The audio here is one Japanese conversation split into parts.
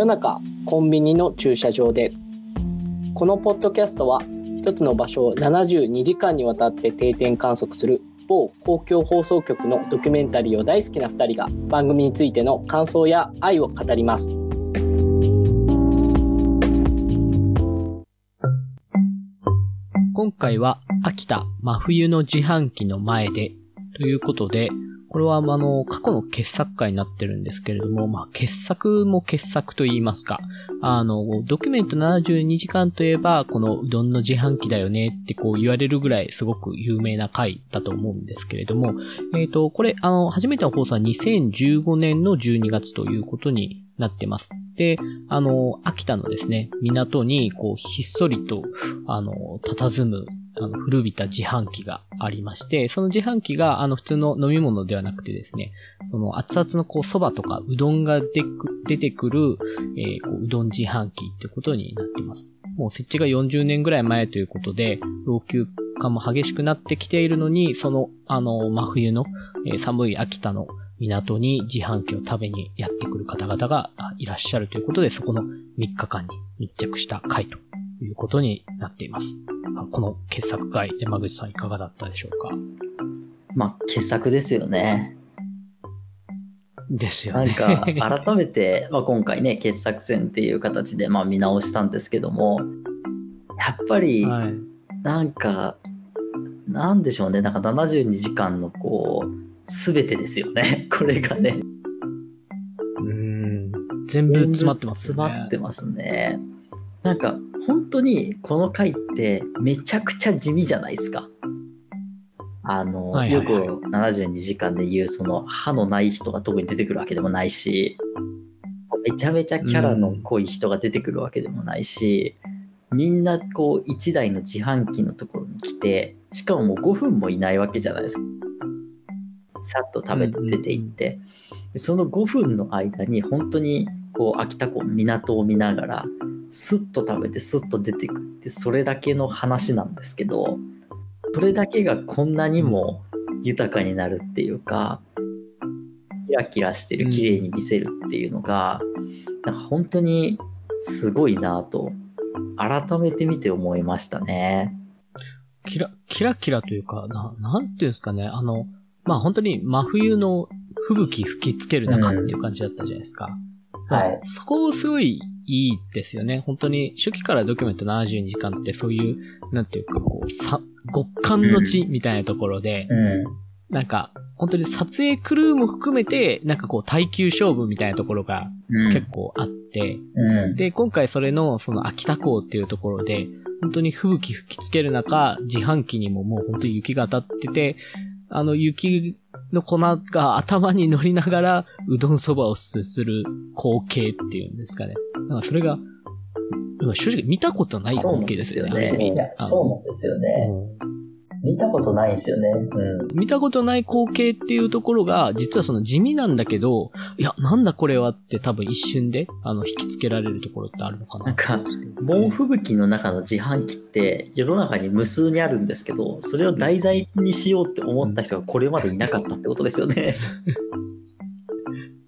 夜中コンビニの駐車場で。このポッドキャストは一つの場所を72時間にわたって定点観測する某公共放送局のドキュメンタリーを大好きな2人が番組についての感想や愛を語ります。今回は秋田真冬の自販機の前でということでこれは、あの、過去の傑作会になってるんですけれども、まあ、傑作も傑作と言いますか、あの、ドキュメント72時間といえば、このうどんの自販機だよねってこう言われるぐらいすごく有名な回だと思うんですけれども、えっ、ー、と、これ、あの、初めての放送は2015年の12月ということになってます。で、あの、秋田のですね、港に、こう、ひっそりと、あの、佇むあの、古びた自販機がありまして、その自販機が、あの、普通の飲み物ではなくてですね、その熱々のこう、蕎麦とかうどんが出てくる、えー、こう、うどん自販機ってことになっています。もう設置が40年ぐらい前ということで、老朽化も激しくなってきているのに、その、あの、真冬の、えー、寒い秋田の港に自販機を食べにやってくる方々がいらっしゃるということで、そこの3日間に密着した回ということになっています。この傑作会、山口さんいかがだったでしょうか？まあ、傑作ですよね。ですよね。なんか、改めて、まあ、今回ね、傑作選っていう形で、まあ、見直したんですけども、やっぱり、なんか、はい、なんでしょうね、なんか72時間のこう、すべてですよね、これがね。うん、全部詰まってますね。詰まってますね。なんか、本当にこの回ってめちゃくちゃ地味じゃないですか。あの、はいはいはい、よく72時間で言うその歯のない人が特に出てくるわけでもないし、めちゃめちゃキャラの濃い人が出てくるわけでもないし、うん、みんなこう1台の自販機のところに来て、しかももう5分もいないわけじゃないですか。さっと食べて出ていって、うんうん、その5分の間に本当にこう秋田港の港を見ながらスッと食べてスッと出てくってそれだけの話なんですけどそれだけがこんなにも豊かになるっていうかキラキラしてる綺麗に見せるっていうのが、うん、なんか本当にすごいなと改めて見て思いましたね。キラ、キラキラというか、な、なんていうんですかね、あの、まあ本当に真冬の吹雪吹きつける中っていう感じだったじゃないですか。うん、はい。そこをすごいいいですよね。本当に、初期からドキュメント72時間ってそういう、なんていうかこう、さ、極寒の地みたいなところで、うん、なんか、本当に撮影クルーも含めて、なんかこう耐久勝負みたいなところが結構あって、うん、で、今回それのその秋田港っていうところで、本当に吹雪吹きつける中、自販機にももう本当に雪が当たってて、あの雪の粉が頭に乗りながら、うどんそばをすする光景っていうんですかね。なんかそれが、正直見たことない光景ですよね。そうなんですよね。見たことないんですよね。うん。見たことない光景っていうところが、実はその地味なんだけど、いや、なんだこれはって多分一瞬で、あの、引きつけられるところってあるのかな。なんか、猛吹雪の中の自販機って世の中に無数にあるんですけど、それを題材にしようって思った人がこれまでいなかったってことですよね。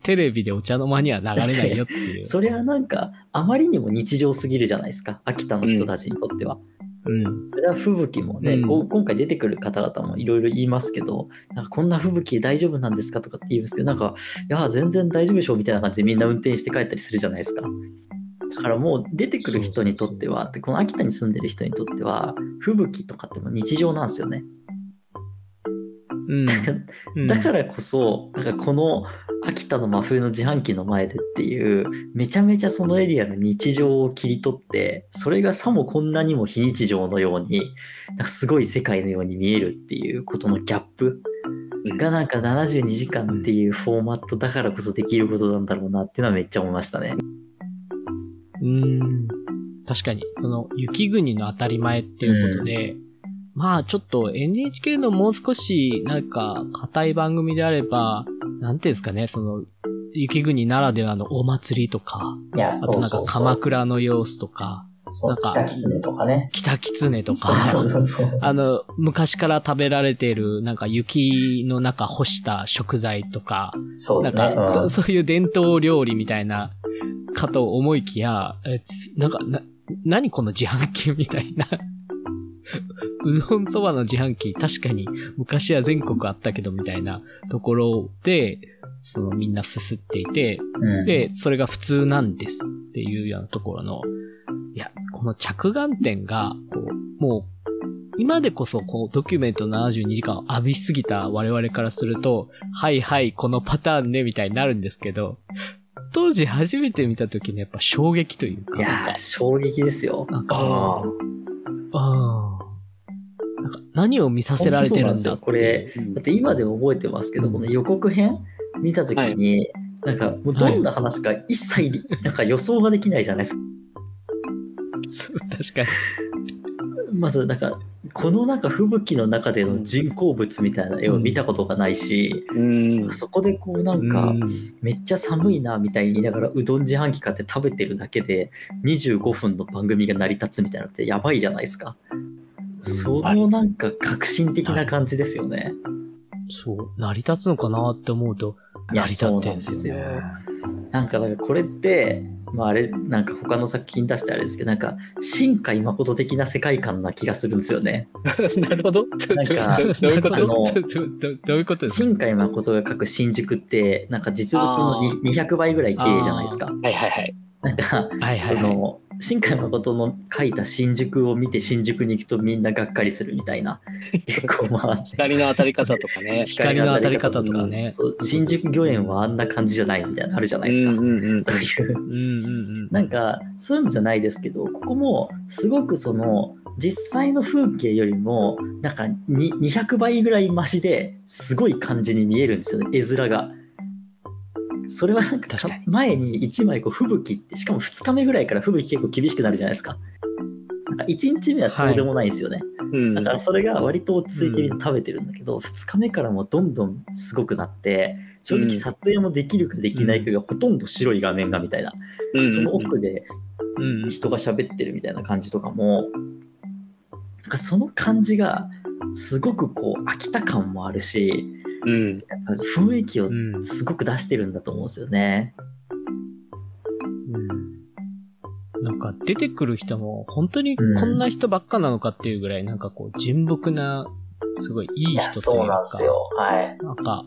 テレビでお茶の間には流れないよっていう。それはなんか、あまりにも日常すぎるじゃないですか。秋田の人たちにとっては。うん、それは吹雪もね、うん、今回出てくる方々もいろいろ言いますけど、なんかこんな吹雪大丈夫なんですかとかって言うんですけど、なんか、いや、全然大丈夫でしょみたいな感じでみんな運転して帰ったりするじゃないですか。だからもう出てくる人にとっては、でこの秋田に住んでる人にとっては、吹雪とかっても日常なんですよね。うん、だからこそ、なんかこの秋田の真冬の自販機の前でっていうめちゃめちゃそのエリアの日常を切り取ってそれがさもこんなにも非日常のようになんかすごい世界のように見えるっていうことのギャップがなんか72時間っていうフォーマットだからこそできることなんだろうなっていうのはめっちゃ思いましたね。うん。確かにその雪国の当たり前っていうことで、うんまあちょっと NHK のもう少しなんか硬い番組であれば、なんていうんですかね、その、雪国ならではのお祭りとか、あとなんか鎌倉の様子とか、なんか、北狐とかね。北狐とか、あの、昔から食べられている、なんか雪の中干した食材とか、そうですね。なんか、うん、そそういう伝統料理みたいなかと思いきや、えなんか、な、何この自販機みたいな。うどんそばの自販機、確かに昔は全国あったけどみたいなところで、そのみんなすすっていて、うん、で、それが普通なんですっていうようなところの、いや、この着眼点が、こう、もう、今でこそ、こう、ドキュメント72時間を浴びすぎた我々からすると、はいはい、このパターンね、みたいになるんですけど、当時初めて見た時にやっぱ衝撃というか。いやー、衝撃ですよ。なんか、ああ。何を見させられてるんだこれ、だって今でも覚えてますけど、この予告編見た時に、はい、なんかもうどんな話か一切、なんか予想ができないじゃないですか。そう、確かに。まずなんかこのなんか吹雪の中での人工物みたいな絵を見たことがないし、うん、そこでこうなんかめっちゃ寒いなみたいに言いながらうどん自販機買って食べてるだけで25分の番組が成り立つみたいなのってやばいじゃないですか。そのなんか革新的な感じですよね。そう、成り立つのかなって思うと、成り立ってんですよね。なんか、かこれって、まあ、あれ、なんか他の作品出してあれですけど、なんか、新海誠的な世界観な気がするんですよね。なるほど。なんか、どういうこと？どういうこと新海誠が書く新宿って、なんか実物の200倍ぐらい綺麗じゃないですか。はいはいはい。なんか、はいはいはい、その、新海誠の書いた新宿を見て新宿に行くとみんながっかりするみたいな。結構まあ。光の当たり方とかね。光の当たり方とかね。新宿御苑はあんな感じじゃないみたいなのあるじゃないですか。そういう。なんか、そういうのじゃないですけど、ここもすごくその、実際の風景よりも、なんか200倍ぐらい増しですごい感じに見えるんですよね、絵面が。それはなんか前に1枚こう吹雪ってしかも2日目ぐらいから吹雪結構厳しくなるじゃないですか。なんか1日目はそうでもないんですよね、はいうん、だからそれが割と落ち着いてみて食べてるんだけど、うん、2日目からもどんどんすごくなって正直撮影もできるかできないかがほとんど白い画面がみたいな、うん、その奥で人が喋ってるみたいな感じとかもなんかその感じがすごくこう飽きた感もあるしうん、雰囲気をすごく出してるんだと思うんですよね。うん、なんか出てくる人も本当にこんな人ばっかなのかっていうぐらい、なんかこう純朴な、すごいいい人というか。そうなんですよ。はい。なんか、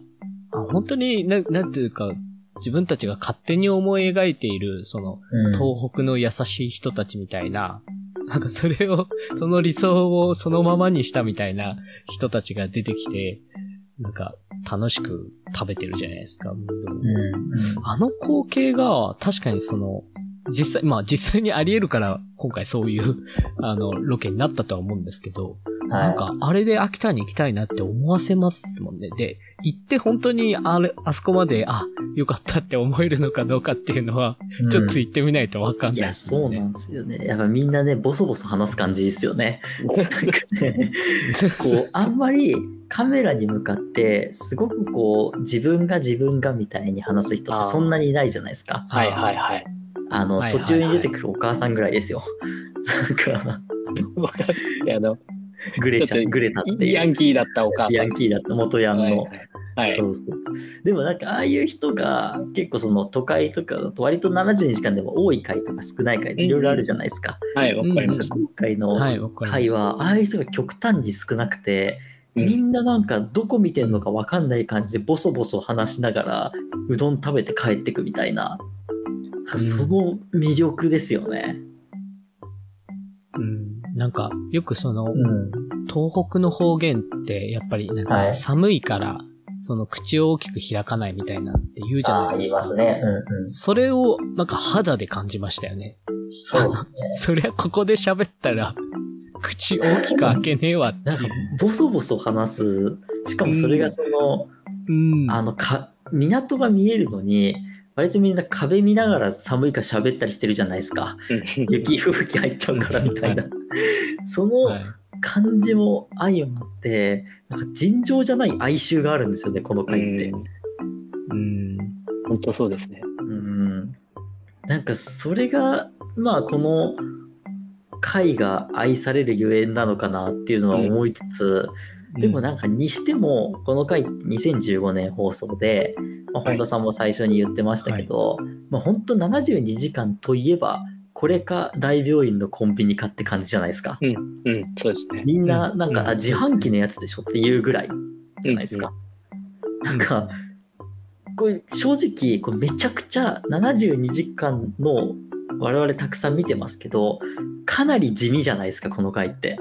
あ本当にな、なんていうか、自分たちが勝手に思い描いている、その、東北の優しい人たちみたいな、なんかそれを、その理想をそのままにしたみたいな人たちが出てきて、なんか、楽しく食べてるじゃないですか。うん、あの光景が、確かにその、実際、まあ実際にあり得るから、今回そういう、あの、ロケになったとは思うんですけど、はい、なんか、あれで秋田に行きたいなって思わせますもんね。で、行って本当にあれ、あそこまで、あ、よかったって思えるのかどうかっていうのは、うん、ちょっと行ってみないとわかんないですね、いや、そうなんですよね。やっぱみんなね、ボソボソ話す感じですよね。なんかね、こう、あんまりカメラに向かって、すごくこう、自分が自分がみたいに話す人ってそんなにいないじゃないですか。はいはいはい。あの、途中に出てくるお母さんぐらいですよ。なんか、あの、グレちゃん、グレタっていう。ヤンキーだったお母さん。ヤンキーだった元ヤンの。はいはいはい、そうそうでもなんかああいう人が結構その都会とかだと割と72時間でも多い回とか少ない回いろいろあるじゃないですか。はいわかります。今回の回はああいう人が極端に少なくて、みんななんかどこ見てんのか分かんない感じでボソボソ話しながらうどん食べて帰ってくみたいな、その魅力ですよね。うん、なんかよくその、うん、東北の方言ってやっぱりなんか寒いから、その口を大きく開かないみたいなって言うじゃないですか。言いますね。うんうん、それをなんか肌で感じましたよね。そう、ね。そりゃここで喋ったら口大きく開けねえわなんか、ボソボソ話す。しかもそれがその、うん、あの、か、港が見えるのに、割とみんな壁見ながら寒いか喋ったりしてるじゃないですか。雪吹雪入っちゃうからみたいな。その感じも相まって、なんか尋常じゃない哀愁があるんですよね、この回って。うん、本当そうですね。うん。なんかそれが、まあこの回が愛されるゆえんなのかなっていうのは思いつつ、うん、でもなんかにしてもこの回2015年放送でまあ、本田さんも最初に言ってましたけど、まあ、本当72時間といえば、これか大病院のコンビニかって感じじゃないですか。うん、うん、そうですね。みんな、なんか、うんあ自販機のやつでしょっていうぐらいじゃないですか。なんか、これ正直、これめちゃくちゃ72時間の我々たくさん見てますけど、かなり地味じゃないですか、この回って。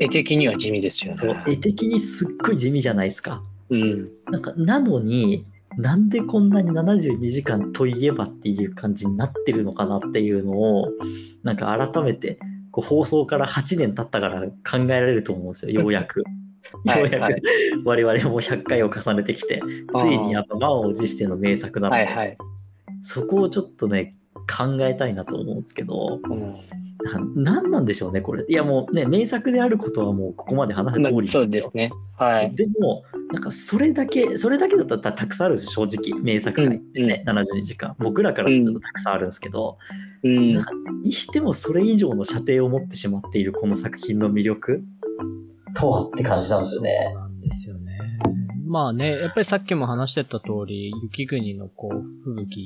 絵的には地味ですよそうね。、絵的にすっごい地味じゃないですか。うん。なんか、なのに、なんでこんなに72時間といえばっていう感じになってるのかなっていうのを、なんか改めて、こう放送から8年経ったから考えられると思うんですよ、ようやく。はいようやく、はい我々も100回を重ねてきて、ついにやっぱ満を持しての名作なので、はいはい。そこをちょっとね、考えたいなと思うんですけど、うんななんなんでしょうね、これ。いやもうね、名作であることはもうここまで話したまあ通りそうですね。はい。でも、なんかそれだけ、それだけだったらたくさんあるんですよ、正直。名作界ってね、72時間。僕らからするとたくさんあるんですけど、うんなん。かにしてもそれ以上の射程を持ってしまっているこの作品の魅力とはって感じなんですよそうね。まあね、やっぱりさっきも話してた通り、雪国のこう、吹雪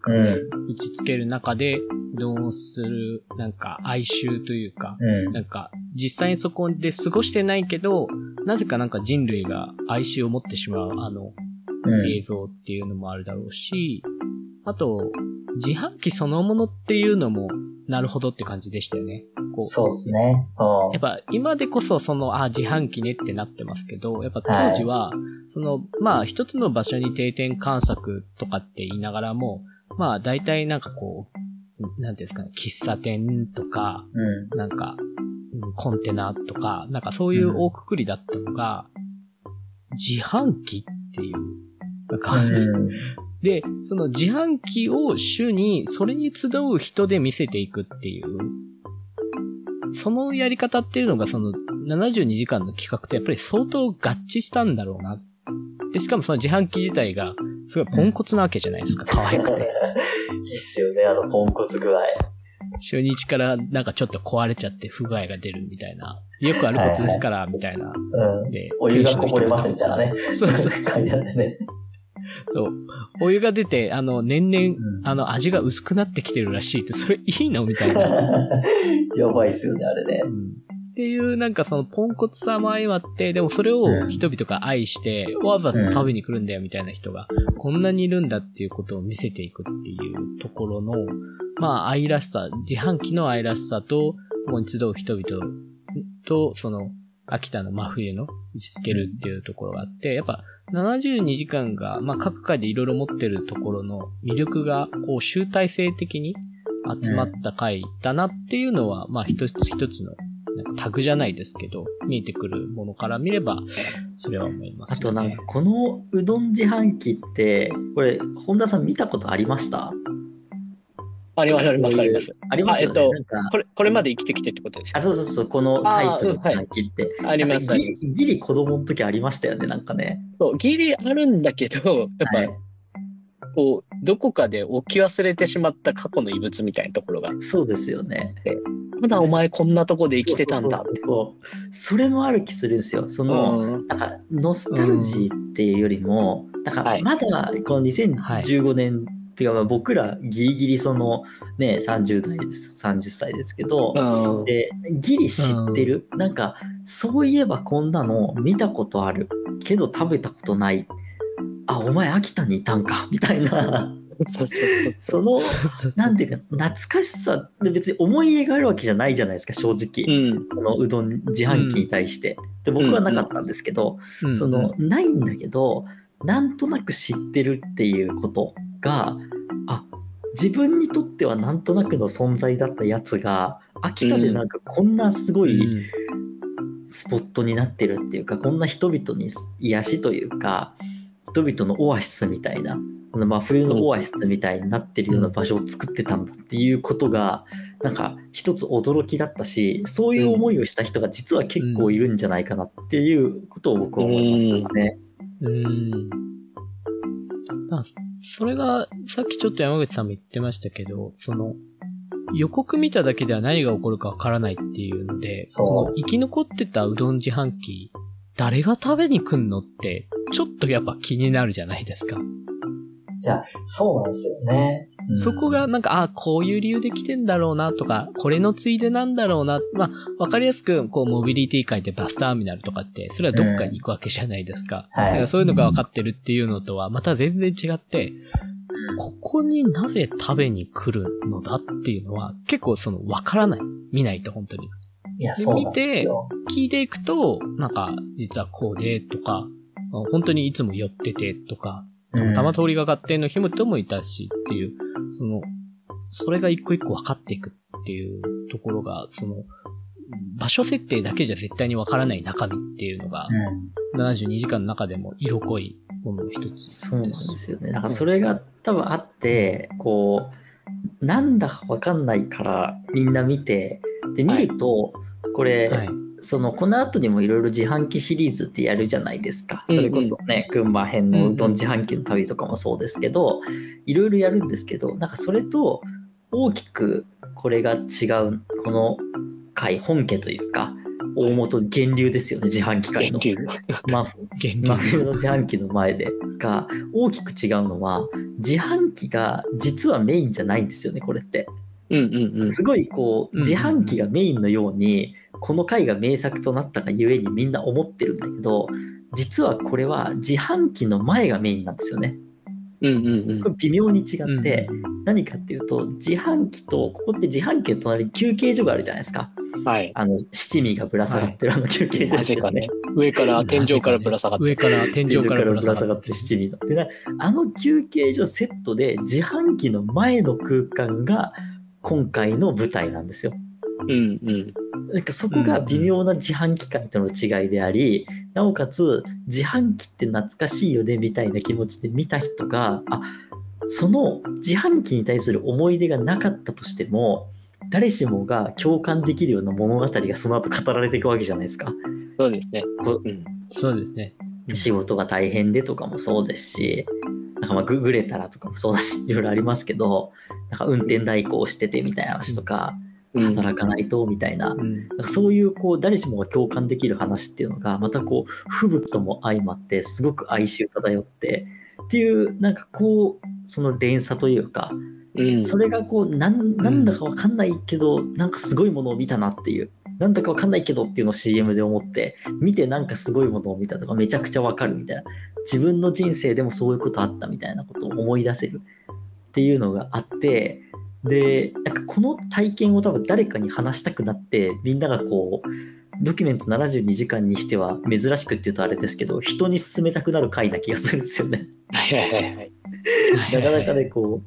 がね、打ちつける中で、どうする、なんか哀愁というか、うん。なんか、実際にそこで過ごしてないけど、なぜかなんか人類が哀愁を持ってしまう、あの、うん。映像っていうのもあるだろうし、あと、自販機そのものっていうのも、なるほどって感じでしたよね。こう。そうですね。うん。やっぱ今でこそその、あ、自販機ねってなってますけど、やっぱ当時は、その、まあ一つの場所に定点観測とかって言いながらも、まあ大体なんかこう、なんていうんですかね、喫茶店とか、うん。なんか、うんコンテナとか、なんかそういう大くくりだったのが、自販機っていう、なんか、うん。で、その自販機を主に、それに集う人で見せていくっていう、そのやり方っていうのが、その72時間の企画とやっぱり相当合致したんだろうな。で、しかもその自販機自体が、すごいポンコツなわけじゃないですか、可愛くて。いいっすよね、あのポンコツ具合。初日からなんかちょっと壊れちゃって不具合が出るみたいな。よくあることですから、みたいな。うん。で、お湯がこぼれますみたいなね。そうそうそう。そう。お湯が出て、あの、年々、うんあの、味が薄くなってきてるらしいって、それいいの？みたいな。やばいっすよね、あれね。っていう、なんかそのポンコツさも相まって、でもそれを人々が愛して、わざわざ食べに来るんだよみたいな人が、こんなにいるんだっていうことを見せていくっていうところの、まあ愛らしさ、自販機の愛らしさと、ここに集う人々と、その、秋田の真冬の打ち付けるっていうところがあって、やっぱ72時間が、まあ各回でいろいろ持ってるところの魅力が、こう集大成的に集まった回だなっていうのは、まあ一つ一つのタグじゃないですけど、見えてくるものから見れば、それは思いますね。あとなんかこのうどん自販機って、これ、本田さん見たことありました？あります、あります、あります。ありますよね。あえっとこれ、これまで生きてきてってことですあ、よ。そうそうそう、このタイプの自販機って。あります、ギリギリ子供の時ありましたよね、なんかね。そう、ギリあるんだけど、やっぱ、はいこう、どこかで置き忘れてしまった過去の遺物みたいなところが、そうですよね。まだお前こんなとこで生きてたんだそう。それもある気するんですよ。その、うんなんかノスタルジーっていうよりも、なんかはいまだこの2015年っていうかまあ僕らギリギリそのね30代です30歳ですけど、うん。でギリ知ってる、なんかそういえばこんなの見たことある。けど食べたことない。あお前秋田にいたんか。みたいな。そのなんていうか懐かしさで別に思い入れがあるわけじゃないじゃないですか正直。うん。このうどん自販機に対して。で僕はなかったんですけど、うん。そのないんだけどなんとなく知ってるっていうことがあ自分にとってはなんとなくの存在だったやつが秋田でなんかこんなすごいうん。スポットになってるっていうか、こんな人々に癒しというか人々のオアシスみたいなこの真冬のオアシスみたいになってるような場所を作ってたんだっていうことがなんか一つ驚きだったしそういう思いをした人が実は結構いるんじゃないかなっていうことを僕は思いましたね。うん。だそれが、さっきちょっと山口さんも言ってましたけど、その、予告見ただけでは何が起こるかわからないっていうので、この生き残ってたうどん自販機、誰が食べに来んのってちょっとやっぱ気になるじゃないですか。いや、そうなんですよね。そこがなんか、あこういう理由で来てんだろうなとか、これのついでなんだろうな。まあ、わかりやすく、こう、モビリティ界でバスターミナルとかって、それはどっかに行くわけじゃないですか。うん、はい、そういうのが分かってるっていうのとは、また全然違って、ここになぜ食べに来るのだっていうのは、結構その、わからない。見ないと本当に。いや、そう見て、聞いていくと、なんか、実はこうで、とか、本当にいつも寄ってて、とか、たまたま通りがかってんの人もいたしっていう、その、それが一個一個分かっていくっていうところが、その、場所設定だけじゃ絶対に分からない中身っていうのが、うん、72時間の中でも色濃いものの一つそうなんですよね。なんかそれが多分あって、こう、なんだか分かんないからみんな見て、で、見ると、これ、はいそのこの後にもいろいろ自販機シリーズってやるじゃないですか。それこそね、群馬編のうどん自販機の旅とかもそうですけど、いろいろやるんですけど、なんかそれと大きくこれが違う、この回、本家というか、大元源流ですよね、自販機界の。ま、真冬の自販機の前でが大きく違うのは、自販機が実はメインじゃないんですよね、これって。うんうんうん、すごいこう自販機がメインのようにこの回が名作となったがゆえにみんな思ってるんだけど実はこれは自販機の前がメインなんですよね。うんうんうん、これ微妙に違って、何かっていうと自販機とここって自販機の隣に休憩所があるじゃないですか。はい、あの七味がぶら下がってるあの休憩所ですよね。ね上から 天井からぶら下がってる。上から天井からぶら下がってる七味の。であの休憩所セットで自販機の前の空間が今回の舞台なんですよ。うんうん、なんかそこが微妙な自販機界との違いであり、なおかつ自販機って懐かしいよねみたいな気持ちで見た人があその自販機に対する思い出がなかったとしても誰しもが共感できるような物語がその後語られていくわけじゃないですか。そうですね。こうん、そうですね。仕事が大変でとかもそうですし、なんかまあググれたらとかもそうだし、いろいろありますけど、なんか運転代行しててみたいな話とか、働かないとみたいな,、なそういうこう誰しもが共感できる話っていうのがまたこう吹雪とも相まってすごく哀愁漂ってっていうなんかこうその連鎖というか、うん、それがこうなんなんだか分かんないけど、うん、なんかすごいものを見たなっていうなんだか分かんないけどっていうのを CM で思って見てなんかすごいものを見たとかめちゃくちゃ分かるみたいな自分の人生でもそういうことあったみたいなことを思い出せるっていうのがあってでなんかこの体験を多分誰かに話したくなってみんながこうドキュメント72時間にしては珍しくっていうとあれですけど人に勧めたくなる回な気がするんですよね。なかなかねこ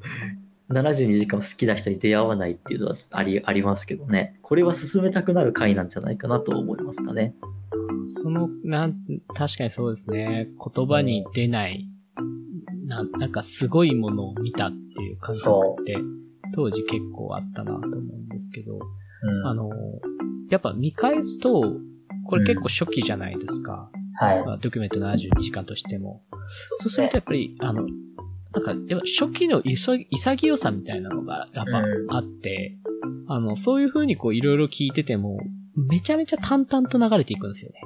う72時間好きな人に出会わないっていうのはありありますけどねこれは勧めたくなる回なんじゃないかなと思いますかね。そのなん確かにそうですね言葉に出ない、ななんかすごいものを見たっていう感覚って。当時結構あったなと思うんですけど、うん、あの、やっぱ見返すと、これ結構初期じゃないですか。うん、はい。まあ、ドキュメント72時間としても。そうするとやっぱり、あの、なんか、やっぱ初期の潔さみたいなのがやっぱあって、うん、あの、そういう風にこういろいろ聞いてても、めちゃめちゃ淡々と流れていくんですよね。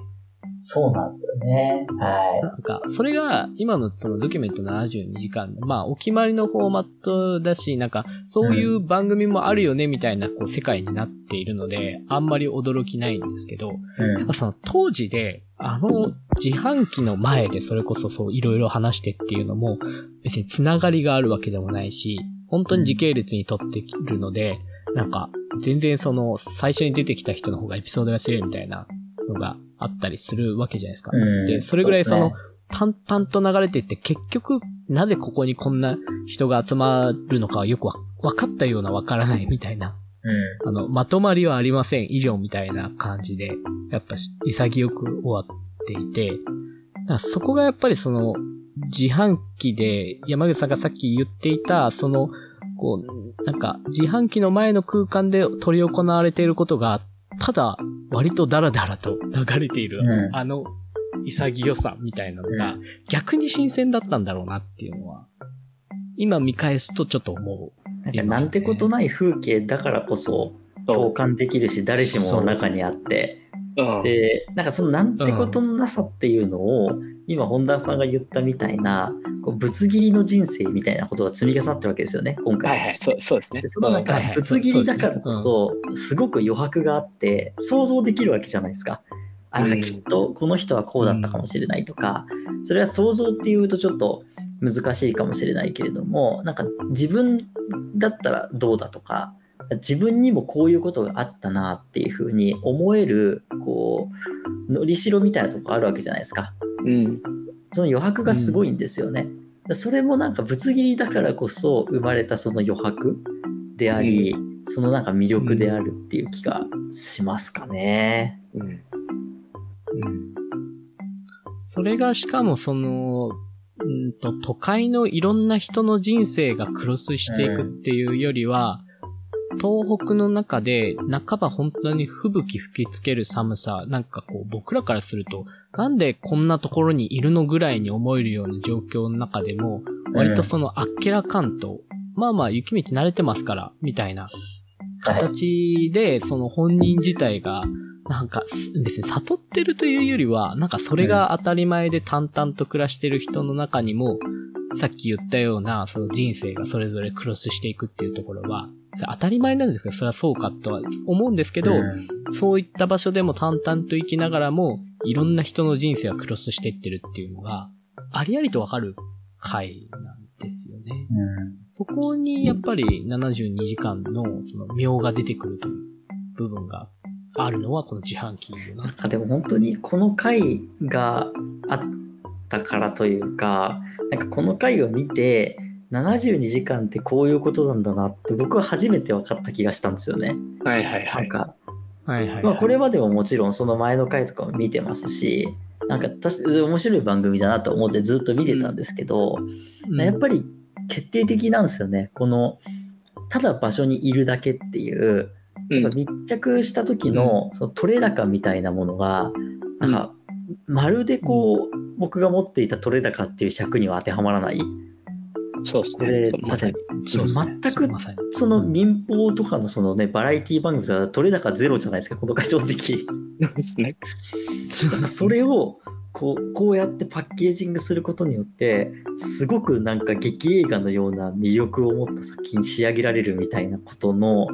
そうなんですよね。はい。なんか、それが、今のそのドキュメント72時間、まあ、お決まりのフォーマットだし、なんか、そういう番組もあるよね、みたいな、こう、世界になっているので、あんまり驚きないんですけど、うん、やっぱその当時で、あの自販機の前でそれこそそういろいろ話してっていうのも、別につながりがあるわけでもないし、本当に時系列にとってきるので、なんか、全然その、最初に出てきた人の方がエピソードが強いみたいなのがあったりするわけじゃないですか。で、それぐらいその、ね、淡々と流れていって結局、なぜここにこんな人が集まるのかはよくわ分かったようなわからないみたいな。うん、あの、まとまりはありません以上みたいな感じで、やっぱ潔く終わっていて、そこがやっぱりその、自販機で山口さんがさっき言っていた、その、こう、なんか、自販機の前の空間で取り行われていることが、ただ、割とダラダラと流れている、うん、あの潔さみたいなのが、逆に新鮮だったんだろうなっていうのは、今見返すとちょっと思う、なんかなんてことない風景だからこそ共感できるし、誰しもの中にあって、うん。で、なんかそのなんてことのなさっていうのを、今本田さんが言ったみたいな、こうぶつ切りの人生みたいなことが積み重なってるわけですよね、今回。のはいはい、そうそうですね。で。そのなんかはいはい。ぶつ切りだからこそすごく余白があって想像できるわけじゃないですか。あなんかきっとこの人はこうだったかもしれないとかそれは想像っていうとちょっと難しいかもしれないけれどもなんか自分だったらどうだとか自分にもこういうことがあったなっていうふうに思えるこうのりしろみたいなとこあるわけじゃないですか。うん。その余白がすごいんですよね。それもなんかぶつ切りだからこそ生まれたその余白であり、そのなんか魅力であるっていう気がしますかね。うん。うんそれがしかもその、うんと、都会のいろんな人の人生がクロスしていくっていうよりは、東北の中で半ば本当に吹雪吹きつける寒さ、なんかこう僕らからすると、なんでこんなところにいるのぐらいに思えるような状況の中でも、割とそのあっけらかんと、まあまあ雪道慣れてますから、みたいな形で、その本人自体が、なんか、す別に悟ってるというよりは、なんかそれが当たり前で淡々と暮らしてる人の中にも、さっき言ったような、その人生がそれぞれクロスしていくっていうところは、当たり前なんですけど、それはそうかとは思うんですけど、うんそういった場所でも淡々と生きながらも、いろんな人の人生がクロスしていってるっていうのが、ありありとわかる回なんですよね。そこにやっぱり72時間のその妙が出てくるという部分があるのはこの自販機だな。なんかでも本当にこの回があったからというか、なんかこの回を見て、72時間ってこういうことなんだなって僕は初めて分かった気がしたんですよね。はいはいはい。なんかはいはい、はい。まあ、これまでももちろんその前の回とかも見てますしなんか面白い番組だなと思ってずっと見てたんですけど、うん。やっぱり決定的なんですよね。このただ場所にいるだけっていううん。やっぱ密着した時のその取れ高みたいなものがなんかまるでこう僕が持っていた取れ高っていう尺には当てはまらないそうですね。まさに。全くその民放とかのそのねバラエティ番組とか取れ高ゼロじゃないですかこの回正直。ですね。それをこうこうやってパッケージングすることによってすごくなんか劇映画のような魅力を持った作品に仕上げられるみたいなことの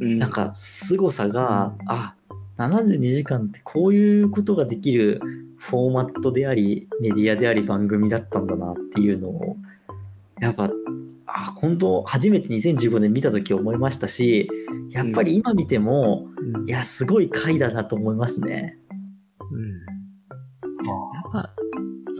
うんなんか凄さがあ72時間ってこういうことができるフォーマットでありメディアであり番組だったんだなっていうのをやっぱあ本当初めて2015年見た時思いましたしやっぱり今見ても、うん。いやすごい回だなと思いますね。うん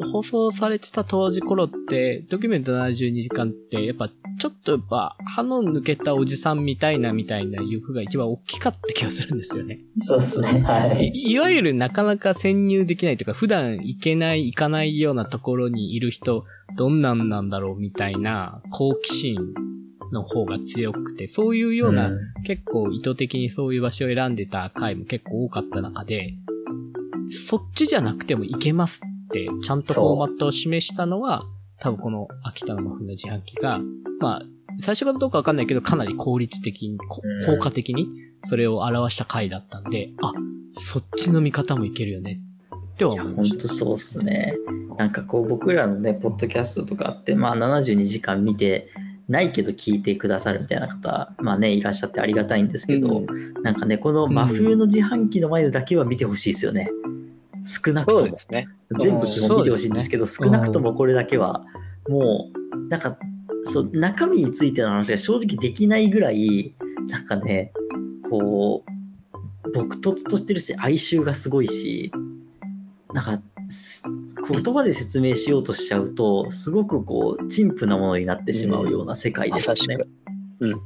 放送されてた当時頃って、ドキュメント72時間って、やっぱ、ちょっとやっぱ、歯の抜けたおじさんみたいなみたいな欲が一番大きかった気がするんですよね。そうですね。はいいわゆるなかなか潜入できないというか、普段行けない、行かないようなところにいる人、どんなんなんだろうみたいな好奇心の方が強くて、そういうような、結構意図的にそういう場所を選んでた回も結構多かった中で、そっちじゃなくても行けますって、ちゃんとフォーマットを示したのは、多分この秋田の真冬の自販機が、まあ、最初からどうかわかんないけど、かなり効率的に、効果的に、それを表した回だったんで、あ、そっちの見方もいけるよね、ってはいや思いました。本当そうっすね。なんかこう僕らのね、ポッドキャストとかって、まあ72時間見てないけど聞いてくださるみたいな方、まあね、いらっしゃってありがたいんですけど、なんかね、この真冬の自販機の前でだけは見てほしいですよね。少なくともね。全部基本見てほしいんですけど、ね少なくともこれだけは、もう、なんか、そう、中身についての話が正直できないぐらい、なんかね、こう、僕ととしてるし、哀愁がすごいし、なんか、す言葉で説明しようとしちゃうと、すごくこう、陳腐なものになってしまうような世界ですよねまさしく。。うん。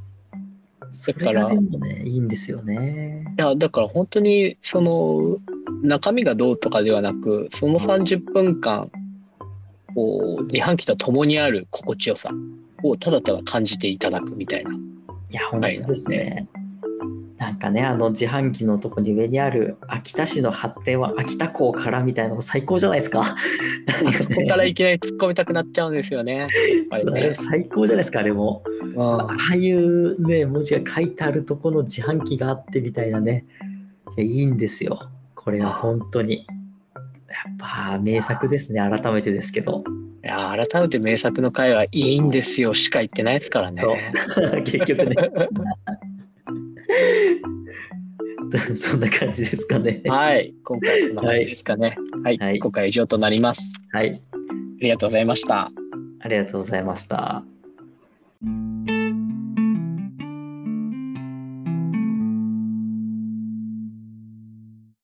それがでもね、いいんですよね。いや、だから本当に、その、中身がどうとかではなく、その30分間、こう、自販機と共にある心地よさをただただ感じていただくみたいな。いや、本当ですね。なんかね、あの自販機のとこに上にある秋田市の発展は秋田港からみたいなの最高じゃないですか。そかこからいね、きなり突っ込みたくなっちゃうんですよね。ね。最高じゃないですか、あれも。うんああいうね、文字が書いてあるとこの自販機があってみたいなね。いいんですよ。これは本当に。やっぱ名作ですね、改めてですけど。いや改めて名作の回はいいんですよしか言ってないですからね。そう 結局ね。そんな感じですかね。はい、今回こんな感じですかね。はい、はい今回は以上となります。はい。ありがとうございました。ありがとうございました。